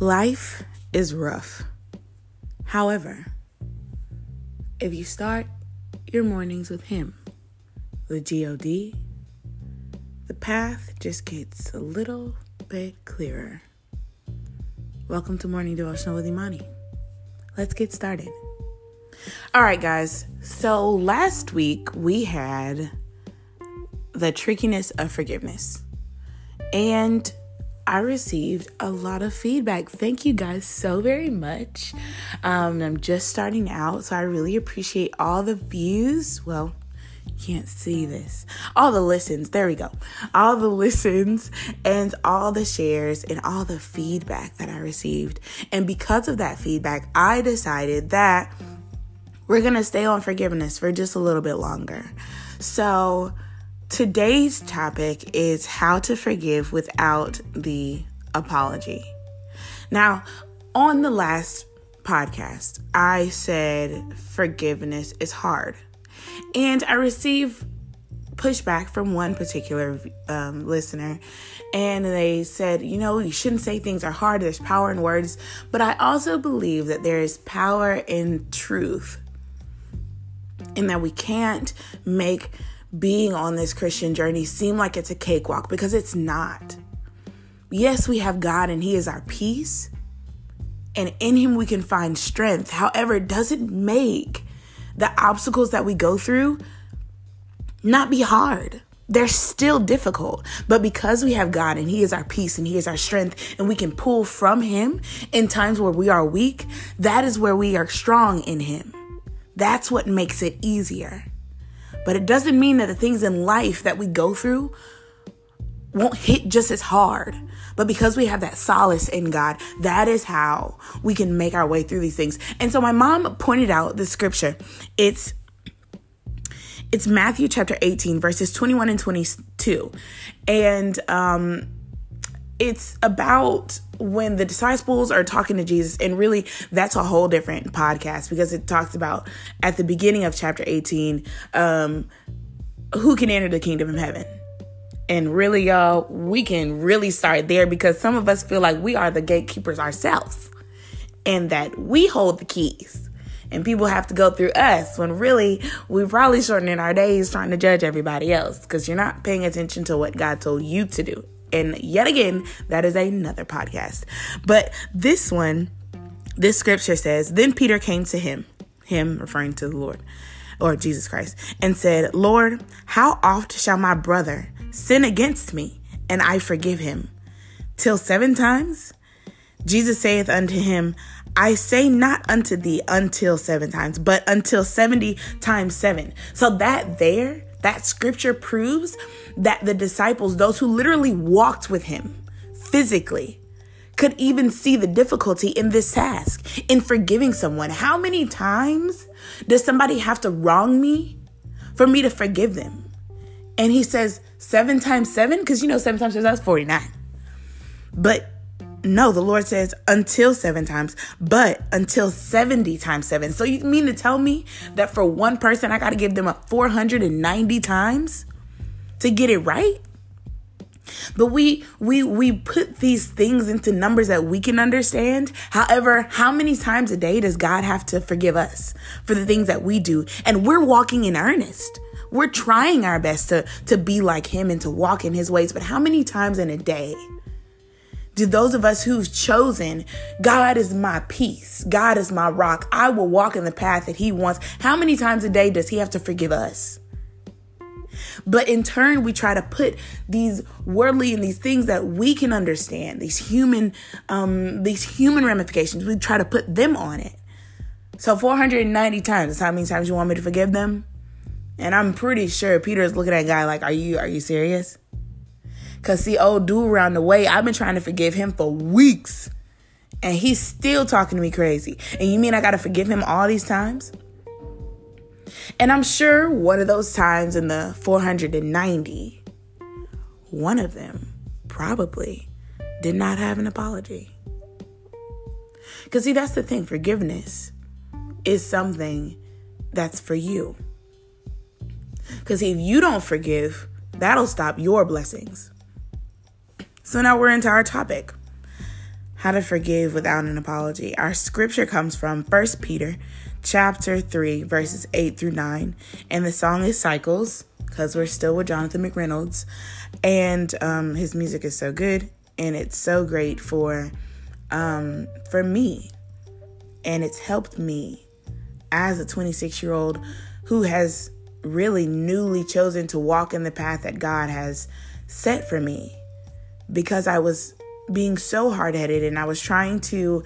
Life is rough. However, if you start your mornings with Him, the God, the path just gets a little bit clearer. Welcome to Morning Devotional with Imani. Let's get started. All right, guys. So last week we had the trickiness of forgiveness. And I received a lot of feedback. Thank you guys so very much. Um, I'm just starting out, so I really appreciate all the views. Well, you can't see this. All the listens, there we go. All the listens and all the shares and all the feedback that I received. And because of that feedback, I decided that we're going to stay on forgiveness for just a little bit longer. So, Today's topic is how to forgive without the apology. Now, on the last podcast, I said forgiveness is hard. And I received pushback from one particular um, listener. And they said, you know, you shouldn't say things are hard. There's power in words. But I also believe that there is power in truth, and that we can't make being on this Christian journey seem like it's a cakewalk because it's not. Yes, we have God and He is our peace, and in Him we can find strength. However, it doesn't make the obstacles that we go through not be hard. They're still difficult, but because we have God and He is our peace and He is our strength, and we can pull from Him in times where we are weak, that is where we are strong in Him. That's what makes it easier. But it doesn't mean that the things in life that we go through won't hit just as hard. But because we have that solace in God, that is how we can make our way through these things. And so my mom pointed out the scripture. It's it's Matthew chapter 18 verses 21 and 22. And um it's about when the disciples are talking to Jesus, and really that's a whole different podcast because it talks about at the beginning of chapter 18, um, who can enter the kingdom of heaven. And really, y'all, we can really start there because some of us feel like we are the gatekeepers ourselves and that we hold the keys and people have to go through us when really we're probably shortening our days trying to judge everybody else because you're not paying attention to what God told you to do and yet again, that is another podcast. But this one, this scripture says, Then Peter came to him, him referring to the Lord or Jesus Christ, and said, Lord, how oft shall my brother sin against me and I forgive him? Till seven times? Jesus saith unto him, I say not unto thee until seven times, but until 70 times seven. So that there, that scripture proves that the disciples, those who literally walked with him physically, could even see the difficulty in this task, in forgiving someone. How many times does somebody have to wrong me for me to forgive them? And he says, seven times seven? Because you know, seven times seven, that's 49. But no, the Lord says until seven times, but until 70 times seven. So you mean to tell me that for one person, I got to give them up 490 times to get it right? But we we we put these things into numbers that we can understand. However, how many times a day does God have to forgive us for the things that we do? And we're walking in earnest. We're trying our best to to be like him and to walk in his ways, but how many times in a day do those of us who've chosen God is my peace, God is my rock, I will walk in the path that He wants. How many times a day does He have to forgive us? But in turn, we try to put these worldly and these things that we can understand, these human, um, these human ramifications, we try to put them on it. So 490 times, that's how many times you want me to forgive them? And I'm pretty sure Peter is looking at a guy like, Are you are you serious? Cause see, old dude around the way, I've been trying to forgive him for weeks. And he's still talking to me crazy. And you mean I gotta forgive him all these times? And I'm sure one of those times in the 490, one of them probably did not have an apology. Because, see, that's the thing forgiveness is something that's for you. Because if you don't forgive, that'll stop your blessings. So now we're into our topic. how to forgive without an apology. Our scripture comes from 1 Peter chapter 3 verses 8 through 9 and the song is Cycles because we're still with Jonathan McReynolds and um, his music is so good and it's so great for um, for me and it's helped me as a 26 year old who has really newly chosen to walk in the path that God has set for me because I was being so hard headed and I was trying to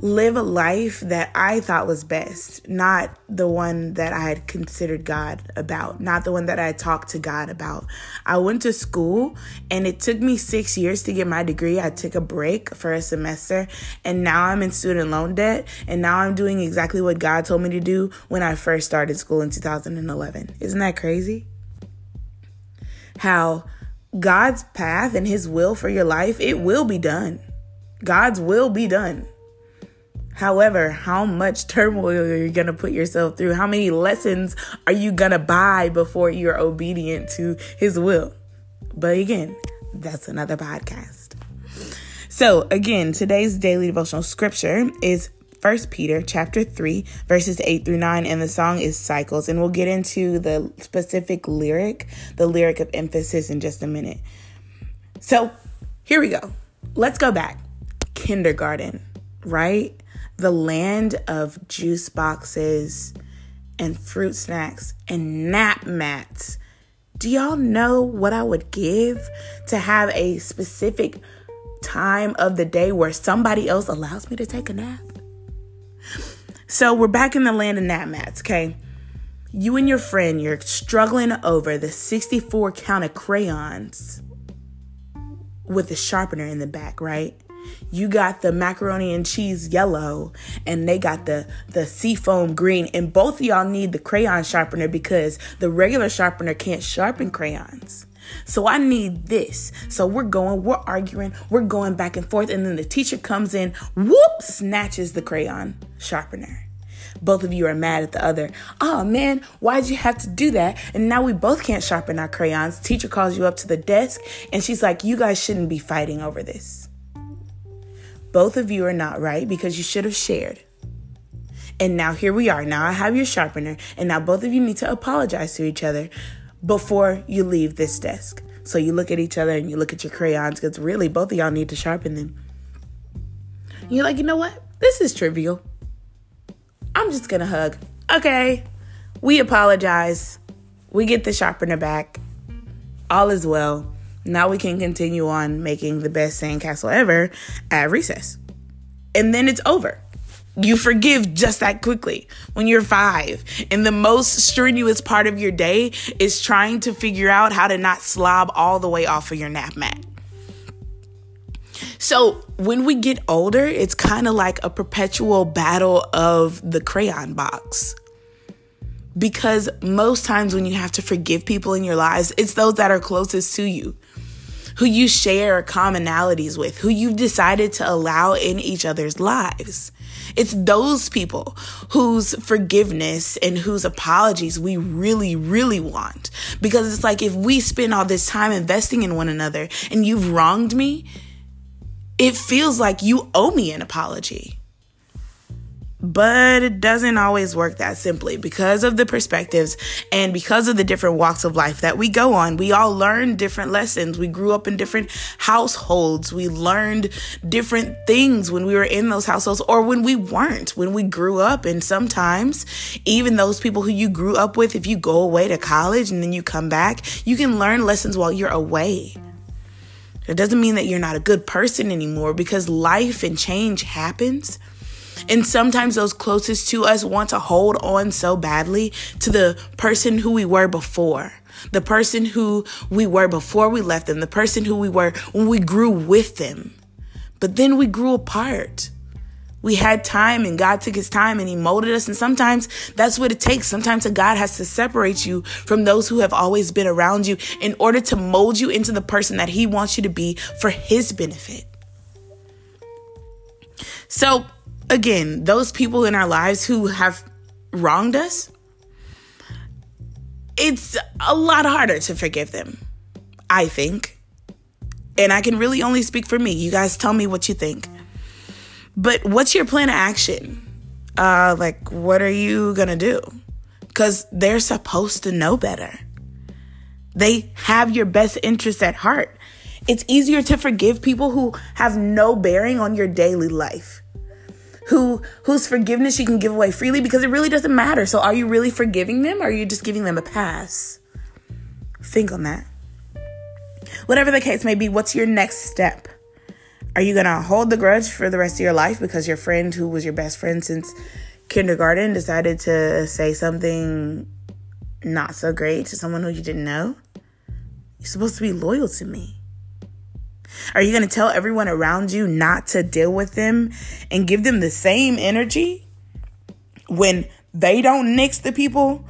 live a life that I thought was best, not the one that I had considered God about, not the one that I had talked to God about. I went to school and it took me six years to get my degree. I took a break for a semester and now I'm in student loan debt and now I'm doing exactly what God told me to do when I first started school in 2011. Isn't that crazy? How God's path and his will for your life, it will be done. God's will be done. However, how much turmoil are you going to put yourself through? How many lessons are you going to buy before you're obedient to his will? But again, that's another podcast. So, again, today's daily devotional scripture is First Peter chapter 3 verses 8 through 9 and the song is Cycles and we'll get into the specific lyric, the lyric of emphasis in just a minute. So, here we go. Let's go back. Kindergarten, right? The land of juice boxes and fruit snacks and nap mats. Do y'all know what I would give to have a specific time of the day where somebody else allows me to take a nap? So we're back in the land of mats, okay? You and your friend, you're struggling over the 64 count of crayons with a sharpener in the back, right? You got the macaroni and cheese yellow and they got the the seafoam green and both of y'all need the crayon sharpener because the regular sharpener can't sharpen crayons. So I need this. So we're going, we're arguing, we're going back and forth. And then the teacher comes in, whoop, snatches the crayon sharpener. Both of you are mad at the other. Oh man, why'd you have to do that? And now we both can't sharpen our crayons. Teacher calls you up to the desk and she's like, You guys shouldn't be fighting over this. Both of you are not right because you should have shared. And now here we are. Now I have your sharpener, and now both of you need to apologize to each other before you leave this desk. So you look at each other and you look at your crayons because really both of y'all need to sharpen them. You're like, you know what? This is trivial. I'm just gonna hug. Okay, we apologize. We get the sharpener back. All is well. Now we can continue on making the best sandcastle ever at recess. And then it's over you forgive just that quickly when you're five. And the most strenuous part of your day is trying to figure out how to not slob all the way off of your nap mat. So when we get older, it's kind of like a perpetual battle of the crayon box. Because most times when you have to forgive people in your lives, it's those that are closest to you who you share commonalities with, who you've decided to allow in each other's lives. It's those people whose forgiveness and whose apologies we really, really want. Because it's like if we spend all this time investing in one another and you've wronged me, it feels like you owe me an apology. But it doesn't always work that simply because of the perspectives and because of the different walks of life that we go on. We all learn different lessons. We grew up in different households. We learned different things when we were in those households or when we weren't, when we grew up. And sometimes, even those people who you grew up with, if you go away to college and then you come back, you can learn lessons while you're away. It doesn't mean that you're not a good person anymore because life and change happens. And sometimes those closest to us want to hold on so badly to the person who we were before. The person who we were before we left them, the person who we were when we grew with them. But then we grew apart. We had time and God took his time and he molded us. And sometimes that's what it takes. Sometimes God has to separate you from those who have always been around you in order to mold you into the person that he wants you to be for his benefit. So again, those people in our lives who have wronged us, it's a lot harder to forgive them, I think. And I can really only speak for me. You guys tell me what you think. But what's your plan of action? Uh, like, what are you gonna do? Because they're supposed to know better. They have your best interest at heart. It's easier to forgive people who have no bearing on your daily life. Who whose forgiveness you can give away freely because it really doesn't matter. So are you really forgiving them or are you just giving them a pass? Think on that. Whatever the case may be, what's your next step? Are you going to hold the grudge for the rest of your life because your friend who was your best friend since kindergarten decided to say something not so great to someone who you didn't know? You're supposed to be loyal to me. Are you going to tell everyone around you not to deal with them and give them the same energy when they don't nix the people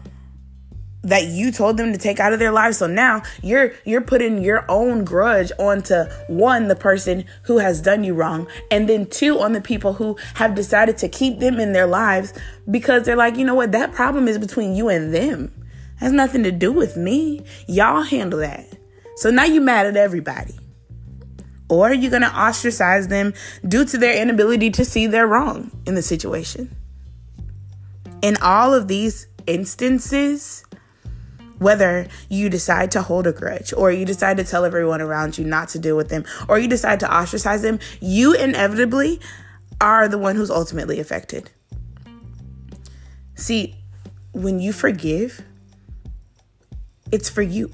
that you told them to take out of their lives. So now you're you're putting your own grudge onto one the person who has done you wrong and then two on the people who have decided to keep them in their lives because they're like, "You know what? That problem is between you and them. Has nothing to do with me. Y'all handle that." So now you're mad at everybody. Or are you're going to ostracize them due to their inability to see their wrong in the situation. In all of these instances, whether you decide to hold a grudge or you decide to tell everyone around you not to deal with them or you decide to ostracize them, you inevitably are the one who's ultimately affected. See, when you forgive, it's for you.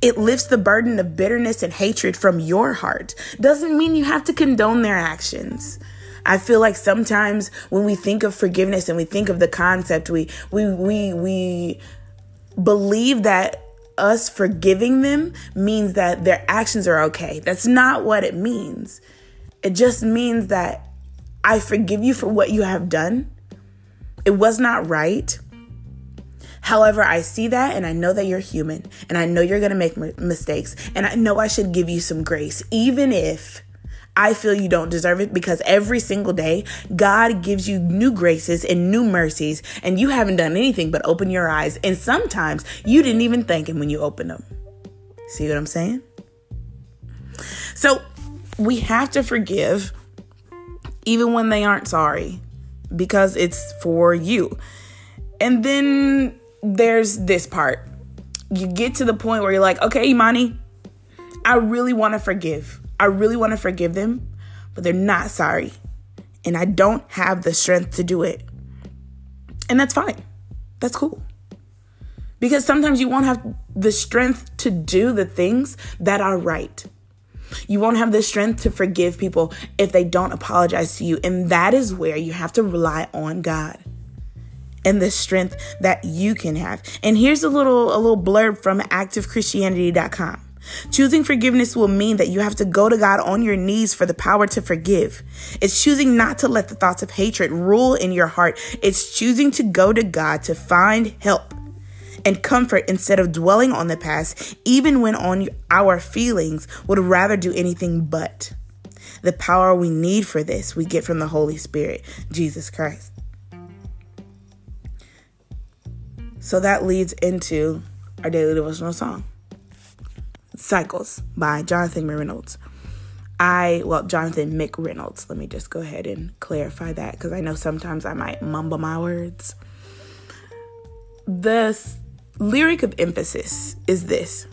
It lifts the burden of bitterness and hatred from your heart. Doesn't mean you have to condone their actions. I feel like sometimes when we think of forgiveness and we think of the concept, we we we we believe that us forgiving them means that their actions are okay. That's not what it means. It just means that I forgive you for what you have done. It was not right. However, I see that and I know that you're human and I know you're going to make mistakes and I know I should give you some grace, even if I feel you don't deserve it because every single day, God gives you new graces and new mercies, and you haven't done anything but open your eyes. And sometimes you didn't even thank Him when you opened them. See what I'm saying? So we have to forgive even when they aren't sorry because it's for you. And then there's this part. You get to the point where you're like, okay, Imani, I really want to forgive. I really want to forgive them, but they're not sorry. And I don't have the strength to do it. And that's fine. That's cool. Because sometimes you won't have the strength to do the things that are right. You won't have the strength to forgive people if they don't apologize to you. And that is where you have to rely on God and the strength that you can have. And here's a little a little blurb from activechristianity.com. Choosing forgiveness will mean that you have to go to God on your knees for the power to forgive. It's choosing not to let the thoughts of hatred rule in your heart. It's choosing to go to God to find help and comfort instead of dwelling on the past, even when on our feelings would rather do anything but. The power we need for this we get from the Holy Spirit, Jesus Christ. So that leads into our daily devotional song. Cycles by Jonathan McReynolds. I, well, Jonathan McReynolds. Let me just go ahead and clarify that because I know sometimes I might mumble my words. The lyric of emphasis is this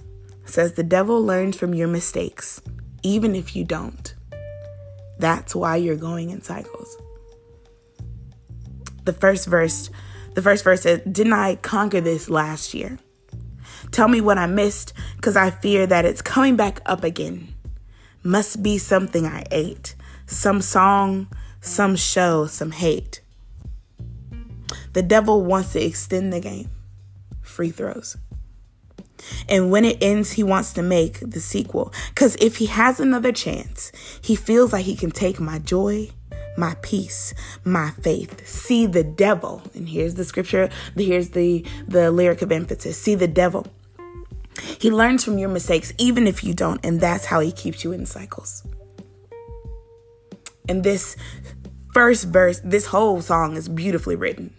says, The devil learns from your mistakes, even if you don't. That's why you're going in cycles. The first verse, the first verse says, Didn't I conquer this last year? Tell me what I missed, because I fear that it's coming back up again. Must be something I ate. Some song, some show, some hate. The devil wants to extend the game. Free throws. And when it ends, he wants to make the sequel. Because if he has another chance, he feels like he can take my joy, my peace, my faith. See the devil. And here's the scripture, here's the, the lyric of emphasis. See the devil he learns from your mistakes, even if you don't, and that's how he keeps you in cycles. And this first verse, this whole song is beautifully written,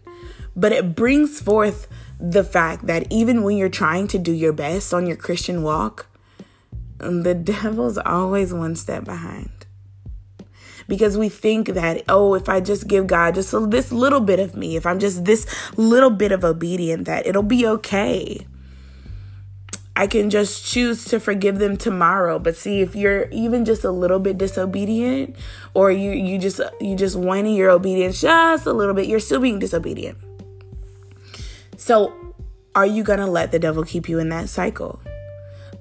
but it brings forth the fact that even when you're trying to do your best on your Christian walk, the devil's always one step behind. Because we think that, oh, if I just give God just this little bit of me, if I'm just this little bit of obedient, that it'll be okay. I can just choose to forgive them tomorrow. But see, if you're even just a little bit disobedient, or you you just you just whining your obedience just a little bit, you're still being disobedient. So, are you gonna let the devil keep you in that cycle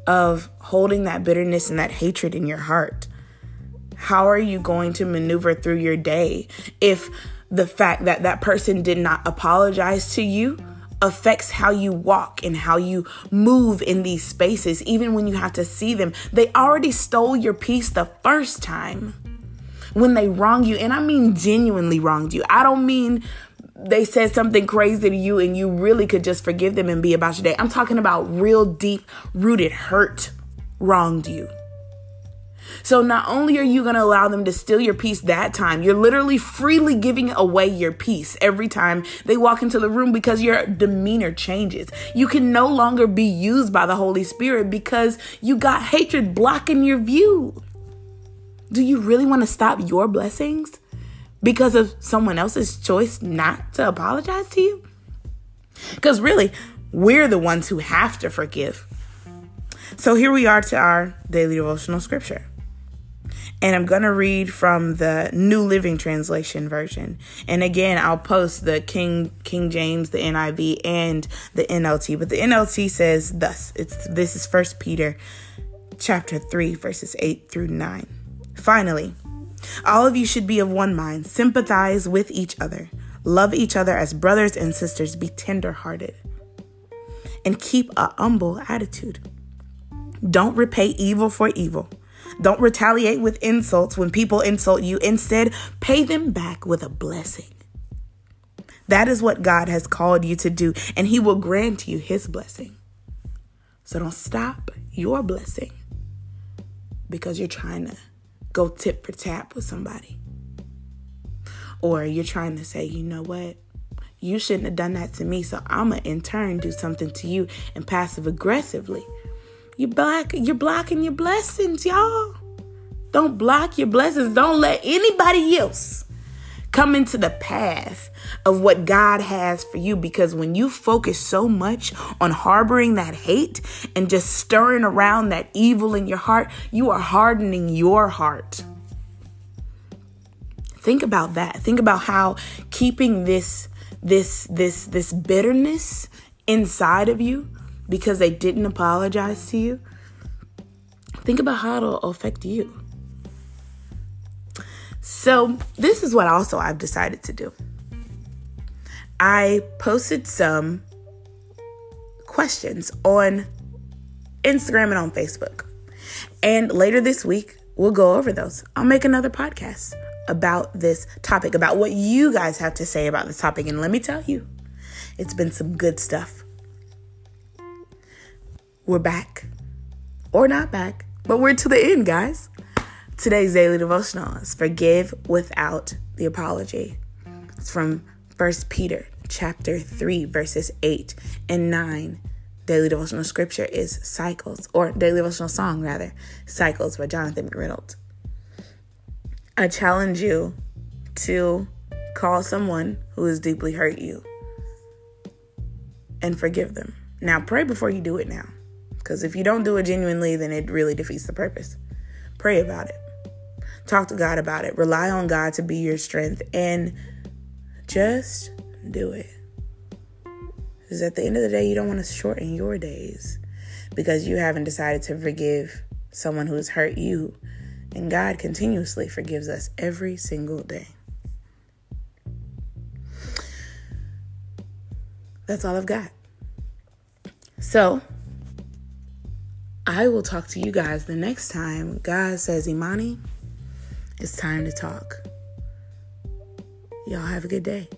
of holding that bitterness and that hatred in your heart? How are you going to maneuver through your day if the fact that that person did not apologize to you? affects how you walk and how you move in these spaces, even when you have to see them. They already stole your peace the first time when they wrong you. And I mean genuinely wronged you. I don't mean they said something crazy to you and you really could just forgive them and be about your day. I'm talking about real deep rooted hurt wronged you. So not only are you going to allow them to steal your peace that time, you're literally freely giving away your peace every time they walk into the room because your demeanor changes. You can no longer be used by the Holy Spirit because you got hatred blocking your view. Do you really want to stop your blessings because of someone else's choice not to apologize to you? Because really, we're the ones who have to forgive. So here we are to our daily devotional scripture. And I'm going to read from the New Living Translation version. And again, I'll post the King King James, the NIV and the NLT. But the NLT says thus. It's this is First Peter chapter 3 verses 8 through 9. Finally, all of you should be of one mind, sympathize with each other, love each other as brothers and sisters, be tender-hearted, and keep a humble attitude. Don't repay evil for evil don't retaliate with insults when people insult you. Instead, pay them back with a blessing. That is what God has called you to do, and He will grant you His blessing. So don't stop your blessing because you're trying to go tip for tap with somebody. Or you're trying to say, you know what? You shouldn't have done that to me, so I'm going to in turn do something to you and passive aggressively you block you're blocking your blessings, y'all. Don't block your blessings. Don't let anybody else come into the path of what God has for you because when you focus so much on harboring that hate and just stirring around that evil in your heart, you are hardening your heart. Think about that. Think about how keeping this this this this bitterness inside of you because they didn't apologize to you, think about how it'll affect you. So, this is what also I've decided to do. I posted some questions on Instagram and on Facebook. And later this week, we'll go over those. I'll make another podcast about this topic, about what you guys have to say about this topic. And let me tell you, it's been some good stuff. We're back. Or not back, but we're to the end, guys. Today's daily devotional is forgive without the apology. It's from 1 Peter chapter 3 verses 8 and 9. Daily devotional scripture is Cycles or daily devotional song rather, Cycles by Jonathan McReynolds. I challenge you to call someone who has deeply hurt you and forgive them. Now pray before you do it now. Because if you don't do it genuinely, then it really defeats the purpose. Pray about it. Talk to God about it. Rely on God to be your strength and just do it. Because at the end of the day, you don't want to shorten your days because you haven't decided to forgive someone who's hurt you. And God continuously forgives us every single day. That's all I've got. So, I will talk to you guys the next time God says, Imani, it's time to talk. Y'all have a good day.